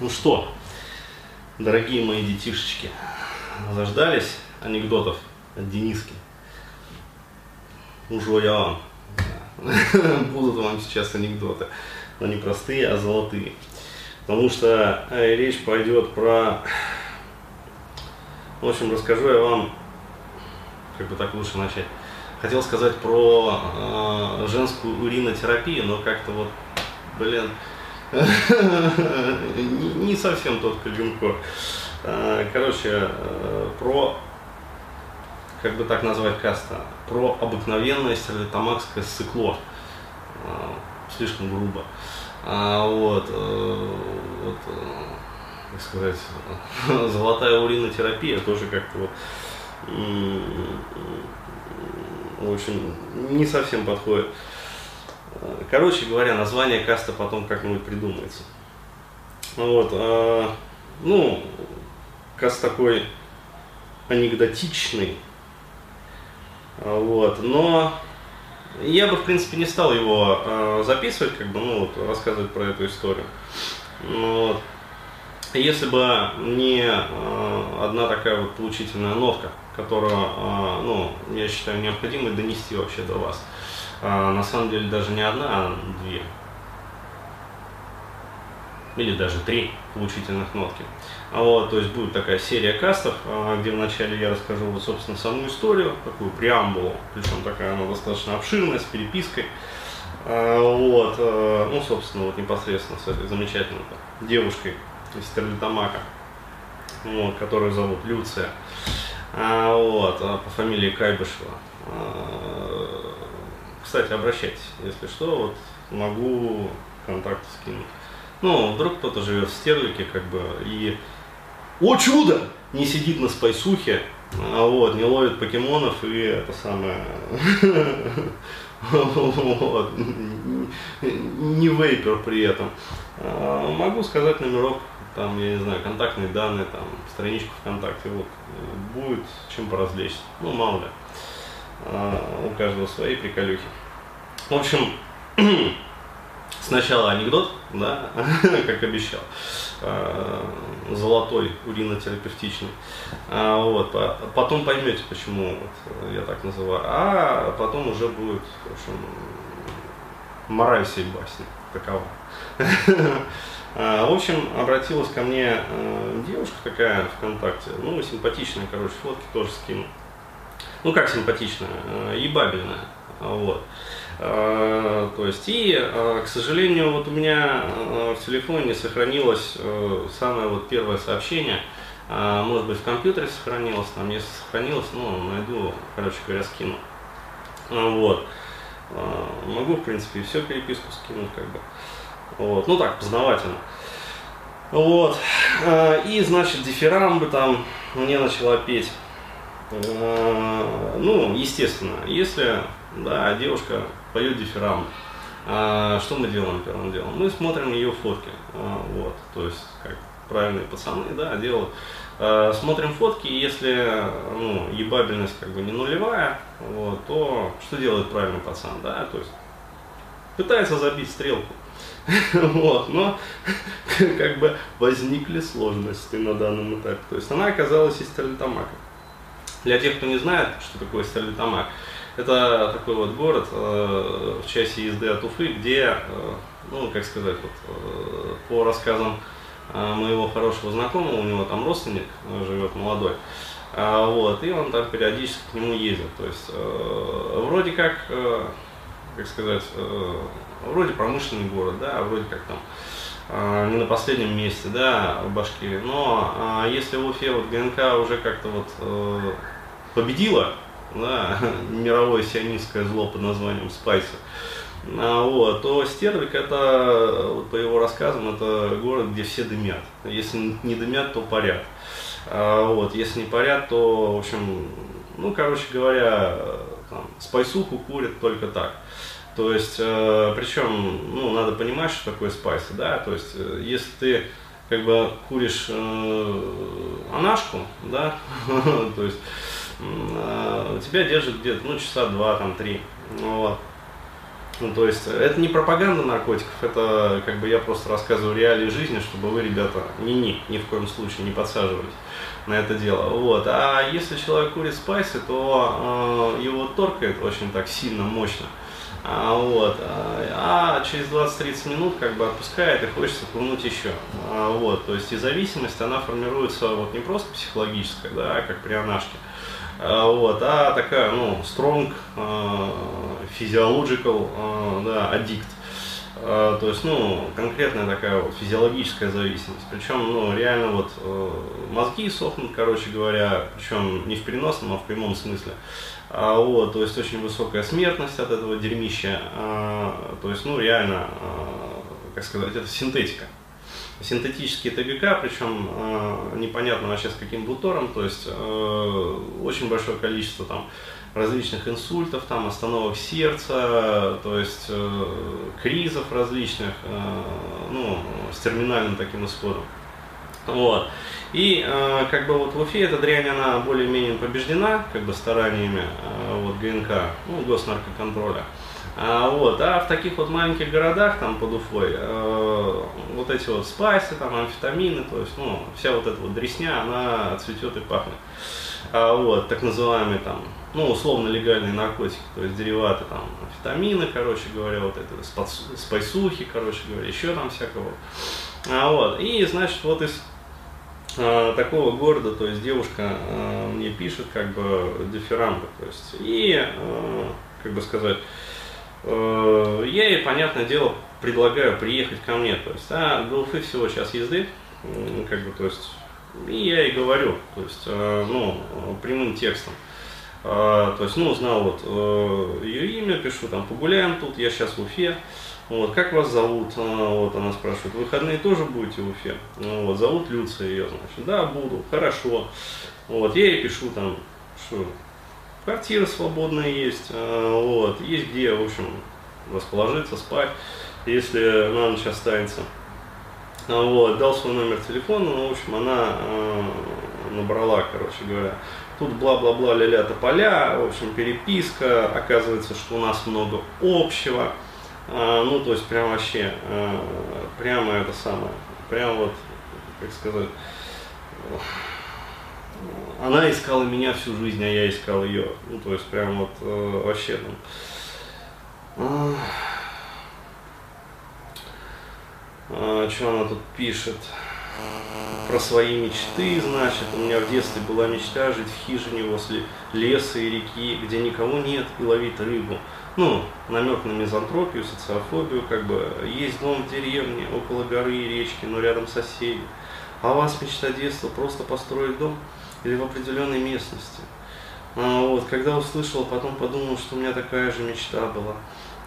Ну что, дорогие мои детишечки, заждались анекдотов от Дениски? Уже я вам. Будут вам сейчас анекдоты, но не простые, а золотые. Потому что э, речь пойдет про... В общем, расскажу я вам, как бы так лучше начать. Хотел сказать про э, женскую уринотерапию, но как-то вот, блин, не совсем тот калинкор. А, короче, э, про, как бы так назвать каста, про обыкновенное стерлитамакское сыкло. А, слишком грубо. А, вот, э, вот, э, как сказать, золотая уринотерапия тоже как-то вот, в общем, не совсем подходит. Короче говоря, название каста потом как-нибудь придумается. Вот, э, ну, каст такой анекдотичный, вот, но я бы, в принципе, не стал его э, записывать, как бы, ну, вот, рассказывать про эту историю. Ну, вот. Если бы не одна такая вот получительная нотка, которую, ну, я считаю необходимой донести вообще до вас. А, на самом деле даже не одна, а две. Или даже три поучительных нотки. А вот, то есть будет такая серия кастов, а, где вначале я расскажу вот, собственно, саму историю, такую преамбулу, причем такая она достаточно обширная, с перепиской. Вот, а, ну, собственно, вот непосредственно с этой замечательной девушкой из Стерлитамака, вот, которую зовут Люция. Вот, по фамилии Кайбышева кстати, обращайтесь, если что, вот могу контакты скинуть. Ну, вдруг кто-то живет в Стерлике, как бы, и, о чудо, не сидит на спайсухе, а вот, не ловит покемонов и это самое, вот, не вейпер при этом. А, могу сказать номерок, там, я не знаю, контактные данные, там, страничку ВКонтакте, вот, будет чем поразвлечься, ну, мало ли, у каждого свои приколюхи. В общем, сначала анекдот, да, как обещал, а, золотой, уринотерапевтичный. А, вот, потом поймете, почему вот я так называю. А потом уже будет, в общем, мораль всей басни такова. А, в общем, обратилась ко мне девушка такая ВКонтакте, ну, симпатичная, короче, фотки тоже скину. Ну, как симпатичная, ебабельная, вот. А, то есть, и, а, к сожалению, вот у меня в телефоне сохранилось э, самое вот первое сообщение, может быть, в компьютере сохранилось, там, если сохранилось, ну, найду, короче говоря, скину. Вот. Могу, в принципе, все переписку скинуть, как бы. Вот. Ну, так, познавательно. Вот. И, значит, дифирамбы там мне начала петь. Ну, естественно, если да, девушка поет дифирамб. А, что мы делаем первым делом? Мы смотрим ее фотки. А, вот, то есть, как правильные пацаны, да, делают. А, смотрим фотки, если ну, ебабельность как бы не нулевая, вот, то что делает правильный пацан, да, то есть пытается забить стрелку. Вот, но как бы возникли сложности на данном этапе. То есть она оказалась из Стерлитамака. Для тех, кто не знает, что такое Стерлитамак, это такой вот город э, в часе езды от Уфы, где, э, ну, как сказать, вот, э, по рассказам э, моего хорошего знакомого, у него там родственник э, живет молодой, э, вот, и он там периодически к нему ездит. То есть, э, вроде как, э, как сказать, э, вроде промышленный город, да, вроде как там э, не на последнем месте, да, в Башкирии, но э, если в Уфе вот ГНК уже как-то вот э, победила, да, мировое сионистское зло под названием Спайса, а, вот, то Стерлик это, вот по его рассказам, это город, где все дымят. Если не дымят, то парят. А, вот, если не парят, то, в общем, ну, короче говоря, там, спайсуху курят только так. То есть, э, причем, ну, надо понимать, что такое спайсы, да, то есть, э, если ты как бы куришь э, анашку, да, то есть тебя держит где-то, ну, часа два, там, три. Вот. Ну, то есть это не пропаганда наркотиков, это как бы я просто рассказываю реалии жизни, чтобы вы, ребята, не ни, ни в коем случае не подсаживались на это дело. Вот. А если человек курит спайсы, то э, его торкает очень так сильно, мощно. А, вот. А, а через 20-30 минут как бы отпускает и хочется курнуть еще. А, вот. То есть и зависимость, она формируется вот не просто психологическая, да, как при анашке, а, вот, а такая, ну, strong, uh, physiological, uh, да, addict. То есть, ну, конкретная такая вот физиологическая зависимость. Причем, ну, реально вот uh, мозги сохнут, короче говоря, причем не в переносном, а в прямом смысле. А, вот, то есть очень высокая смертность от этого дерьмища. А, то есть, ну, реально, а, как сказать, это синтетика синтетические ТГК, причем э, непонятно вообще с каким бутором, то есть э, очень большое количество там различных инсультов, там остановок сердца, то есть э, кризов различных, э, ну, с терминальным таким исходом. Вот. И э, как бы вот в Уфе эта дрянь, она более-менее побеждена, как бы стараниями э, вот ГНК, ну, госнаркоконтроля. А, вот, а в таких вот маленьких городах, там под Уфой, э, вот эти вот спайсы, там амфетамины, то есть, ну, вся вот эта вот дресня, она цветет и пахнет. А, вот, так называемые там, ну, условно легальные наркотики, то есть дериваты там амфетамины, короче говоря, вот это спайсухи, короче говоря, еще там всякого. А, вот, и, значит, вот из а, такого города, то есть девушка а, мне пишет как бы дифирамбы, то есть, и, а, как бы сказать, Э, я ей, понятное дело, предлагаю приехать ко мне. То есть, а Уфы всего час езды, как бы, то есть, и я ей говорю, то есть, э, ну, прямым текстом. Э, то есть, ну, узнал вот ее имя, пишу, там, погуляем тут, я сейчас в Уфе. Вот, как вас зовут? Вот она спрашивает, выходные тоже будете в Уфе? Вот, зовут Люция ее, значит, да, буду, хорошо. Вот, я ей пишу там, что Квартира свободная есть, э, вот, есть где, в общем, расположиться, спать, если на ночь останется. А, вот, дал свой номер телефона, ну, в общем, она э, набрала, короче говоря, тут бла-бла-бла, ля-ля тополя, в общем, переписка, оказывается, что у нас много общего, а, ну, то есть, прям вообще, э, прямо это самое, прям вот, как сказать, она искала меня всю жизнь, а я искал ее. Ну, то есть, прям вот э, вообще там. Ну, а, что она тут пишет? Про свои мечты, значит, у меня в детстве была мечта жить в хижине возле леса и реки, где никого нет, и ловить рыбу. Ну, намек на мизантропию, социофобию, как бы, есть дом в деревне, около горы и речки, но рядом соседи. А у вас мечта детства просто построить дом? Или в определенной местности. А, вот, когда услышал, потом подумал, что у меня такая же мечта была.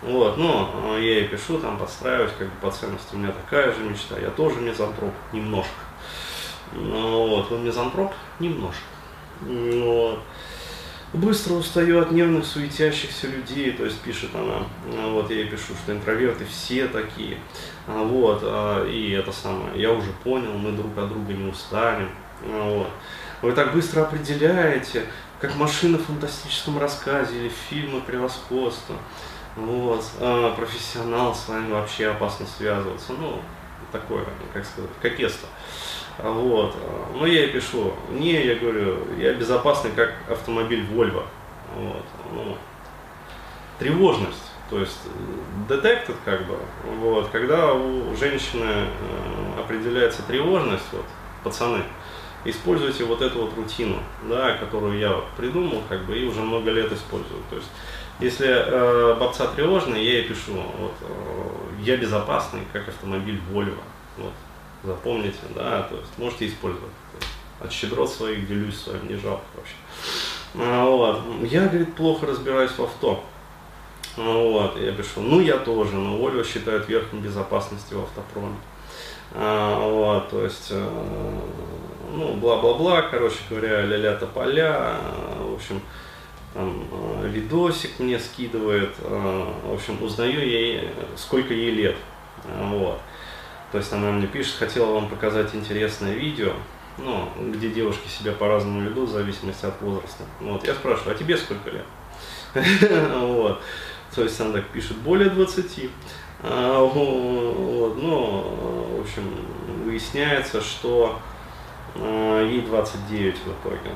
Вот, но а, я ей пишу, там подстраиваюсь, как бы по ценности, у меня такая же мечта, я тоже мизантроп, немножко. Ну, вот, вы мизантроп? Немножко. Вот. Быстро устаю от нервных, суетящихся людей, то есть пишет она, а, вот я ей пишу, что интроверты все такие, вот, и это самое, я уже понял, мы друг от друга не устанем, вот. Вы так быстро определяете, как машина в фантастическом рассказе или фильмы превосходства. Вот. А профессионал с вами вообще опасно связываться. Ну, такое, как сказать, кокетство. Вот. Но я и пишу, не, я говорю, я безопасный, как автомобиль Volvo. Вот. Ну, тревожность. То есть детектор как бы, вот, когда у женщины э, определяется тревожность, вот, пацаны, используйте вот эту вот рутину, да, которую я придумал, как бы, и уже много лет использую. То есть, если э, бабца тревожный, я ей пишу, вот, э, я безопасный, как автомобиль Volvo. Вот, запомните, да, то есть можете использовать. От щедрот своих делюсь с вами, не жалко вообще. А, вот. Я, говорит, плохо разбираюсь в авто. А, вот, я пишу, ну я тоже, но Volvo считают верхом безопасности в автопроме. А, вот, то есть, э, ну, бла-бла-бла, короче говоря, ля-ля тополя, в общем, там, э, видосик мне скидывает, э, в общем, узнаю ей, сколько ей лет, вот. То есть она мне пишет, хотела вам показать интересное видео, ну, где девушки себя по-разному ведут в зависимости от возраста. Вот, я спрашиваю, а тебе сколько лет? Вот. то есть она так пишет более 20. А, вот, в общем, выясняется, что а, ей 29 в итоге.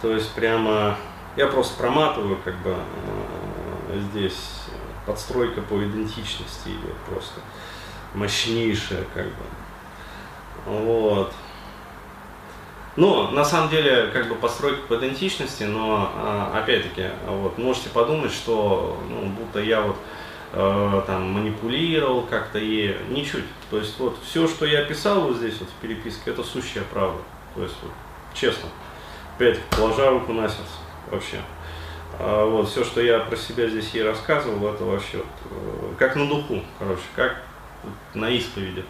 То есть прямо, я просто проматываю как бы а, здесь подстройка по идентичности идет просто мощнейшая как бы. Вот. Но на самом деле как бы постройка по идентичности, но а, опять-таки вот можете подумать, что ну, будто я вот э, там манипулировал как-то ей, ничуть. То есть вот все, что я писал вот здесь вот в переписке, это сущая правда. То есть вот, честно, опять положа руку на сердце вообще. А, вот все, что я про себя здесь ей рассказывал, это вообще вот, э, как на духу, короче, как на исповеди.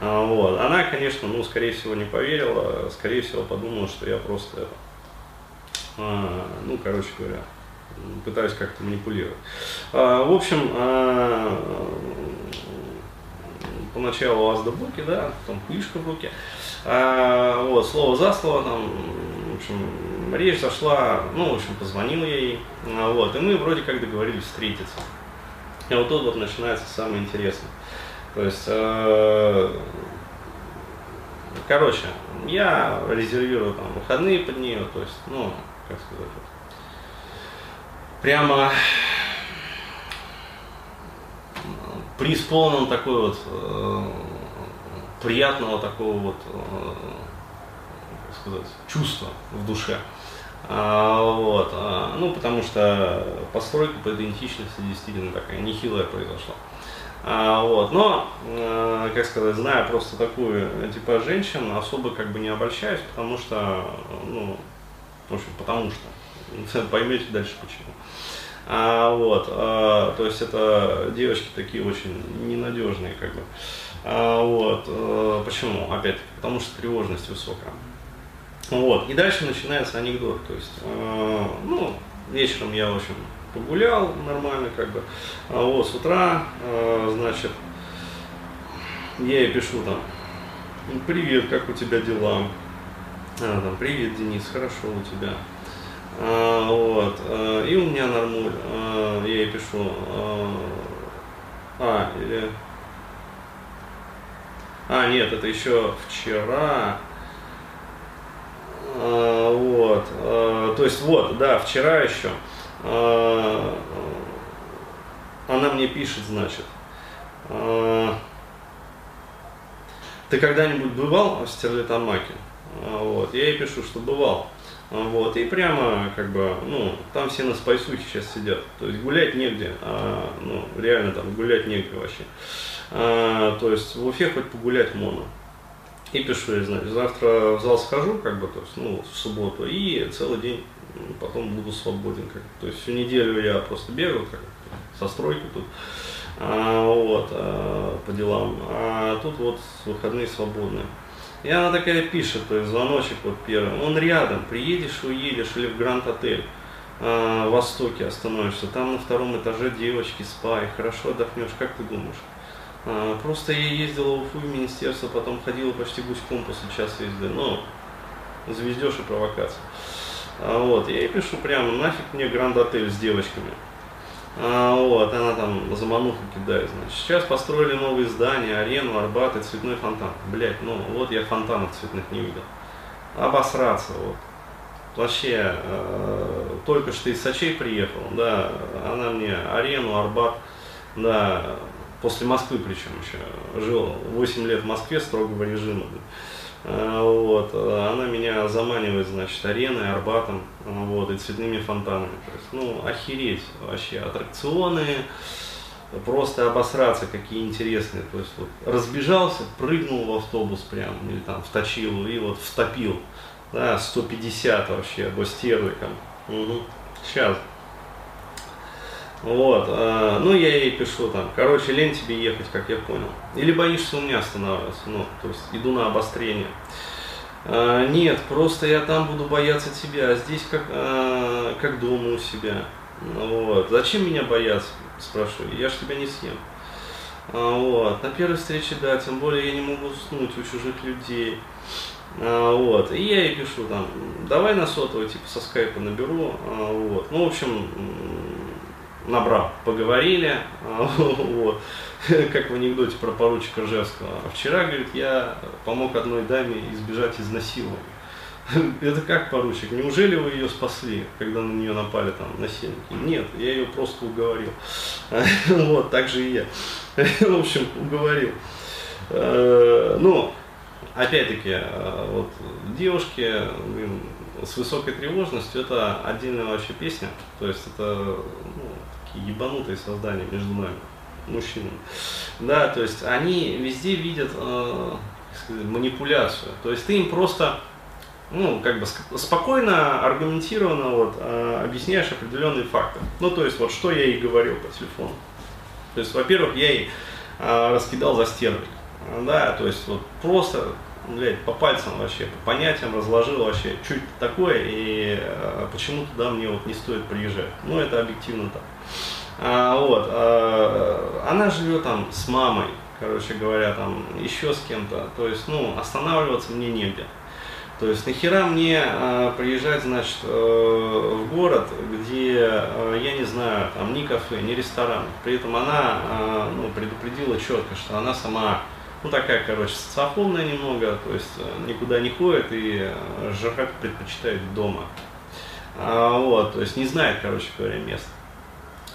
А, вот. Она, конечно, ну, скорее всего, не поверила, скорее всего, подумала, что я просто а, ну, короче говоря, пытаюсь как-то манипулировать. А, в общем, поначалу азда-буки, да, потом книжка в руке. вот, слово за слово, там, в общем, речь зашла, ну, в общем, позвонил я ей, вот, и мы вроде как договорились встретиться. И вот тут вот начинается самое интересное. То есть, короче, я резервирую там выходные под нее, то есть, ну, как сказать, прямо преисполнен такой вот э, приятного такого вот, э, сказать, чувства в душе. А, вот, а, ну, потому что постройка по идентичности действительно такая нехилая произошла. А, вот. Но, э, как сказать, зная просто такую типа женщин, особо как бы не обольщаюсь, потому что, ну, в общем, потому что, поймете дальше почему. А, вот, а, то есть это девочки такие очень ненадежные, как бы. А, вот, а, почему? Опять, потому что тревожность высокая. Вот, и дальше начинается анекдот, то есть, а, ну, вечером я, в общем, погулял нормально, как бы. А вот с утра, э, значит, я ей пишу там, привет, как у тебя дела? А, там, привет, Денис, хорошо у тебя. А, вот, а, и у меня нормуль, а, я ей пишу, а, а, или, а, нет, это еще вчера, вот, то есть вот, да, вчера еще, она мне пишет, значит, ты когда-нибудь бывал в Стерлитамаке? Вот, я ей пишу, что бывал. Вот, и прямо, как бы, ну, там все на спайсухе сейчас сидят. То есть гулять негде, а, ну, реально там гулять негде вообще. А, то есть в Уфе хоть погулять можно. И пишу я, значит, завтра в зал схожу, как бы, то есть, ну, в субботу, и целый день потом буду свободен. Как, то есть всю неделю я просто бегаю, как, со стройки тут, а, вот, а, по делам, а тут вот выходные свободные. И она такая пишет, то есть звоночек вот первый, он рядом, приедешь, уедешь или в Гранд Отель а, в Востоке остановишься, там на втором этаже девочки, спа, и хорошо отдохнешь, как ты думаешь? А, просто я ездила в Уфу в министерство, потом ходила почти гуськом после часа езды, ну, звездеж и провокация. А, вот, я ей пишу прямо, нафиг мне Гранд Отель с девочками. А, вот, она там замануху кидает, значит. Сейчас построили новые здания, арену, Арбат и цветной фонтан. Блять, ну вот я фонтанов цветных не видел. Обосраться, вот. Вообще, э, только что из Сочей приехал, да, она мне арену, Арбат, да, после Москвы причем еще, жил 8 лет в Москве строгого режима. А, вот, а она меня заманивает, значит, ареной, Арбатом, вот, и цветными фонтанами. То есть, ну, охереть вообще, аттракционы, просто обосраться, какие интересные. То есть, вот, разбежался, прыгнул в автобус прям, или там вточил, и вот втопил, да, 150 вообще, стерликам. Угу. Сейчас. Вот, э, ну я ей пишу там, короче, лень тебе ехать, как я понял. Или боишься у меня останавливаться, ну, то есть иду на обострение. Э, нет, просто я там буду бояться тебя, а здесь как, э, как дома у себя. Вот. Зачем меня бояться, спрашиваю, я ж тебя не съем. Вот. На первой встрече, да, тем более я не могу уснуть у чужих людей. Вот. И я ей пишу там, давай на сотовый, типа со скайпа наберу. Вот. Ну, в общем, набрал, поговорили, вот, как в анекдоте про поручика Ржевского. Вчера, говорит, я помог одной даме избежать изнасилования. Это как поручик? Неужели вы ее спасли, когда на нее напали там насильники? Нет, я ее просто уговорил. Вот, так же и я. В общем, уговорил. Э, ну, опять-таки, э, вот девушки с высокой тревожностью это отдельная вообще песня. То есть это ну, ебанутые создания между нами, мужчинами. Да, то есть они везде видят э, манипуляцию. То есть ты им просто ну, как бы спокойно, аргументированно вот, э, объясняешь определенные факты. Ну, то есть, вот что я ей говорил по телефону. То есть, во-первых, я ей э, раскидал за стерлик. Да, то есть, вот просто, блядь, по пальцам вообще, по понятиям разложил вообще, чуть такое, и э, почему туда мне вот не стоит приезжать. Ну, это объективно так. А, вот, а, она живет там с мамой, короче говоря, там еще с кем-то. То есть, ну, останавливаться мне негде. То есть нахера мне э, приезжать, значит, э, в город, где, э, я не знаю, там ни кафе, ни ресторан. При этом она э, ну, предупредила четко, что она сама, ну такая, короче, социофонная немного, то есть э, никуда не ходит и э, жрать предпочитает дома. А, вот, то есть не знает, короче говоря, места.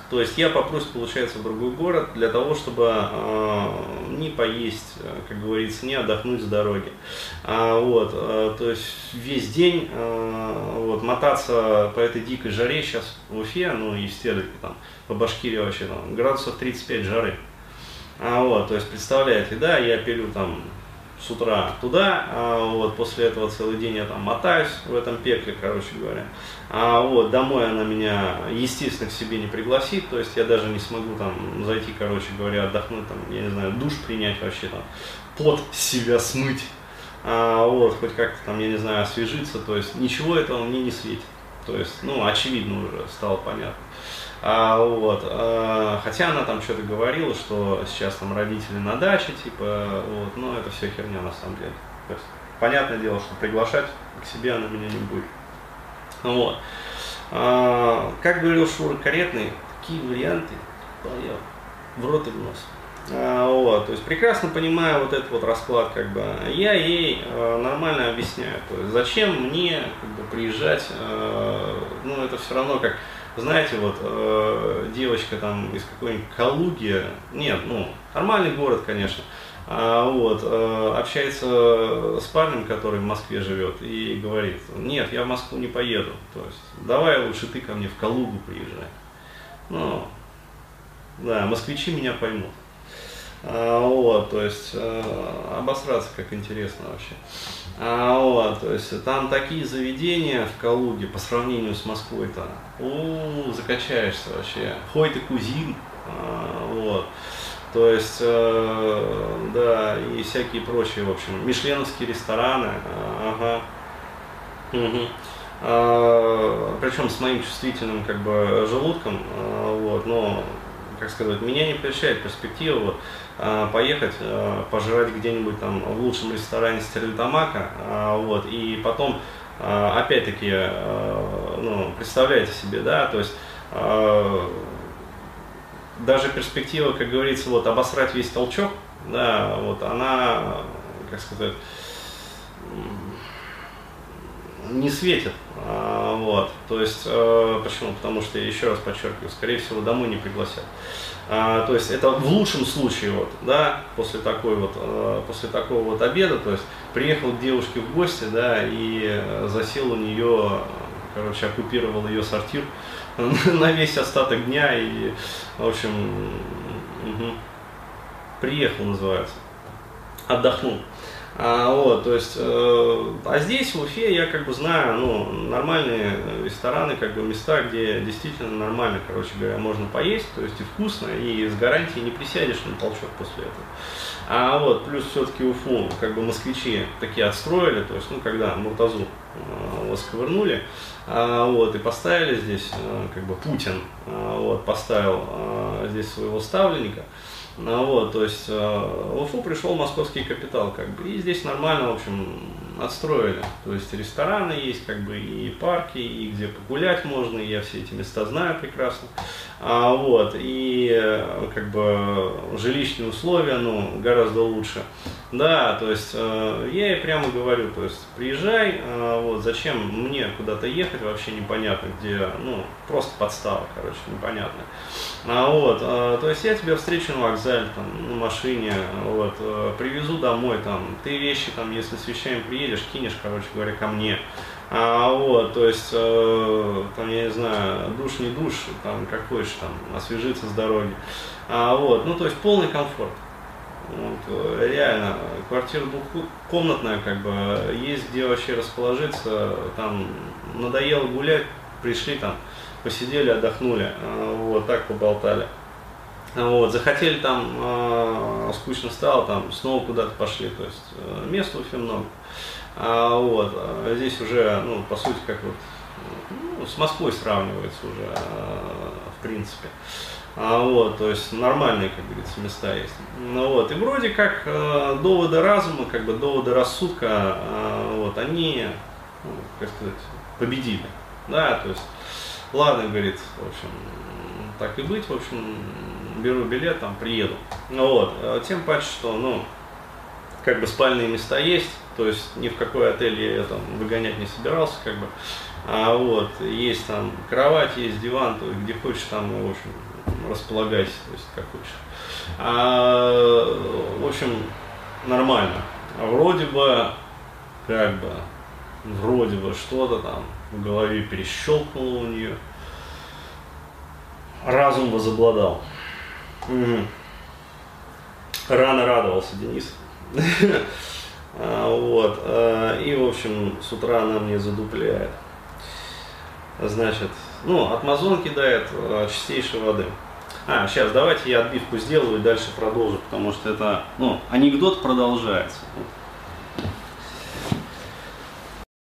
То есть я попрусь, получается, в другой город для того, чтобы э, не поесть, как говорится, не отдохнуть с дороги. А, вот, э, то есть весь день э, вот, мотаться по этой дикой жаре сейчас в Уфе, ну и в Стерлике, там, по Башкирии вообще, там, градусов 35 жары. А, вот, то есть представляете, да, я пилю там с утра туда, а, вот, после этого целый день я там мотаюсь в этом пекле, короче говоря. А вот, домой она меня, естественно, к себе не пригласит, то есть я даже не смогу там зайти, короче говоря, отдохнуть, там, я не знаю, душ принять вообще, там, под себя смыть, а, вот, хоть как-то там, я не знаю, освежиться, то есть ничего этого мне не светит. То есть, ну, очевидно уже стало понятно. А, вот, а, хотя она там что-то говорила, что сейчас там родители на даче, типа, вот, но это все херня на самом деле. То есть, понятное дело, что приглашать к себе она меня не будет. Вот. А, как говорил Шура Каретный, такие варианты поел в рот и в нос. А, вот, то есть прекрасно понимаю вот этот вот расклад, как бы я ей э, нормально объясняю, то есть зачем мне как бы, приезжать, э, ну это все равно как знаете, вот э, девочка там из какой-нибудь Калуги, нет, ну, нормальный город, конечно, а, вот, э, общается с парнем, который в Москве живет, и говорит, нет, я в Москву не поеду, то есть, давай лучше ты ко мне в Калугу приезжай. Ну, да, москвичи меня поймут. А, вот, то есть э, обосраться как интересно вообще. А, вот, то есть там такие заведения в Калуге по сравнению с Москвой-то, у, закачаешься вообще. Хой ты кузин, а, вот. То есть, э, да, и всякие прочие, в общем, мишленовские рестораны, ага. Угу. А, причем с моим чувствительным как бы желудком, а, вот, но, как сказать, меня не прельщает перспектива вот, поехать, а, пожрать где-нибудь там в лучшем ресторане Стерлитамака, а, вот, и потом, опять-таки, ну, представляете себе, да, то есть даже перспектива, как говорится, вот обосрать весь толчок, да, вот она, как сказать, не светит, вот, то есть, почему? Потому что, еще раз подчеркиваю, скорее всего, домой не пригласят. А, то есть это в лучшем случае, вот, да, после такой вот, э, после такого вот обеда, то есть приехал к девушке в гости, да, и э, засел у нее, короче, оккупировал ее сортир на весь остаток дня и, в общем, угу, приехал, называется, отдохнул. А, вот, то есть, э, а здесь, в Уфе, я как бы знаю, ну, нормальные рестораны, как бы места, где действительно нормально, короче говоря, можно поесть, то есть и вкусно, и с гарантией не присядешь на толчок после этого. А вот, плюс все-таки Уфу, как бы москвичи такие отстроили, то есть, ну, когда Муртазу э, вот, сковырнули, а, вот, и поставили здесь, э, как бы Путин, а, вот, поставил а, здесь своего ставленника, а, вот, то есть э, в Уфу пришел московский капитал, как бы, и здесь нормально, в общем, отстроили. То есть рестораны есть, как бы, и парки, и где погулять можно, и я все эти места знаю прекрасно. А, вот, и э, как бы жилищные условия, ну, гораздо лучше. Да, то есть э, я ей прямо говорю, то есть приезжай, э, вот, зачем мне куда-то ехать, вообще непонятно, где, ну, просто подстава, короче, непонятно. А, вот, э, то есть я тебя встречу на вокзале, там, на машине, вот, э, привезу домой, там, ты вещи, там, если с вещами приедешь, кинешь, короче говоря, ко мне. А, вот, то есть, э, там, я не знаю, душ не душ, там, как хочешь, там, освежиться с дороги. А, вот, ну, то есть, полный комфорт. Вот, реально, квартира двухкомнатная, как бы, есть где вообще расположиться, там, надоело гулять, пришли там, посидели, отдохнули, а, вот, так поболтали. Вот, захотели там, э, скучно стало, там снова куда-то пошли, то есть э, в Уфе много. А, вот, а здесь уже, ну, по сути, как вот, с Москвой сравнивается уже, а, в принципе. А, вот, то есть нормальные, как говорится, места есть. Ну, вот, и вроде как э, доводы разума, как бы доводы рассудка, э, вот, они, ну, как сказать, победили. Да, то есть, ладно, говорит, в общем, так и быть, в общем, беру билет, там, приеду. Ну, вот, тем паче, что, ну, как бы спальные места есть, то есть ни в какой отель я там выгонять не собирался, как бы. А вот, есть там кровать, есть диван, то есть где хочешь там, в общем, располагайся, то есть как хочешь. А, в общем, нормально. А вроде бы, как бы, вроде бы что-то там в голове перещелкнуло у нее. Разум возобладал. Угу. Рано радовался Денис. А, вот. А, и, в общем, с утра она мне задупляет. Значит, ну, от кидает а, чистейшей воды. А, сейчас давайте я отбивку сделаю и дальше продолжу, потому что это, ну, анекдот продолжается.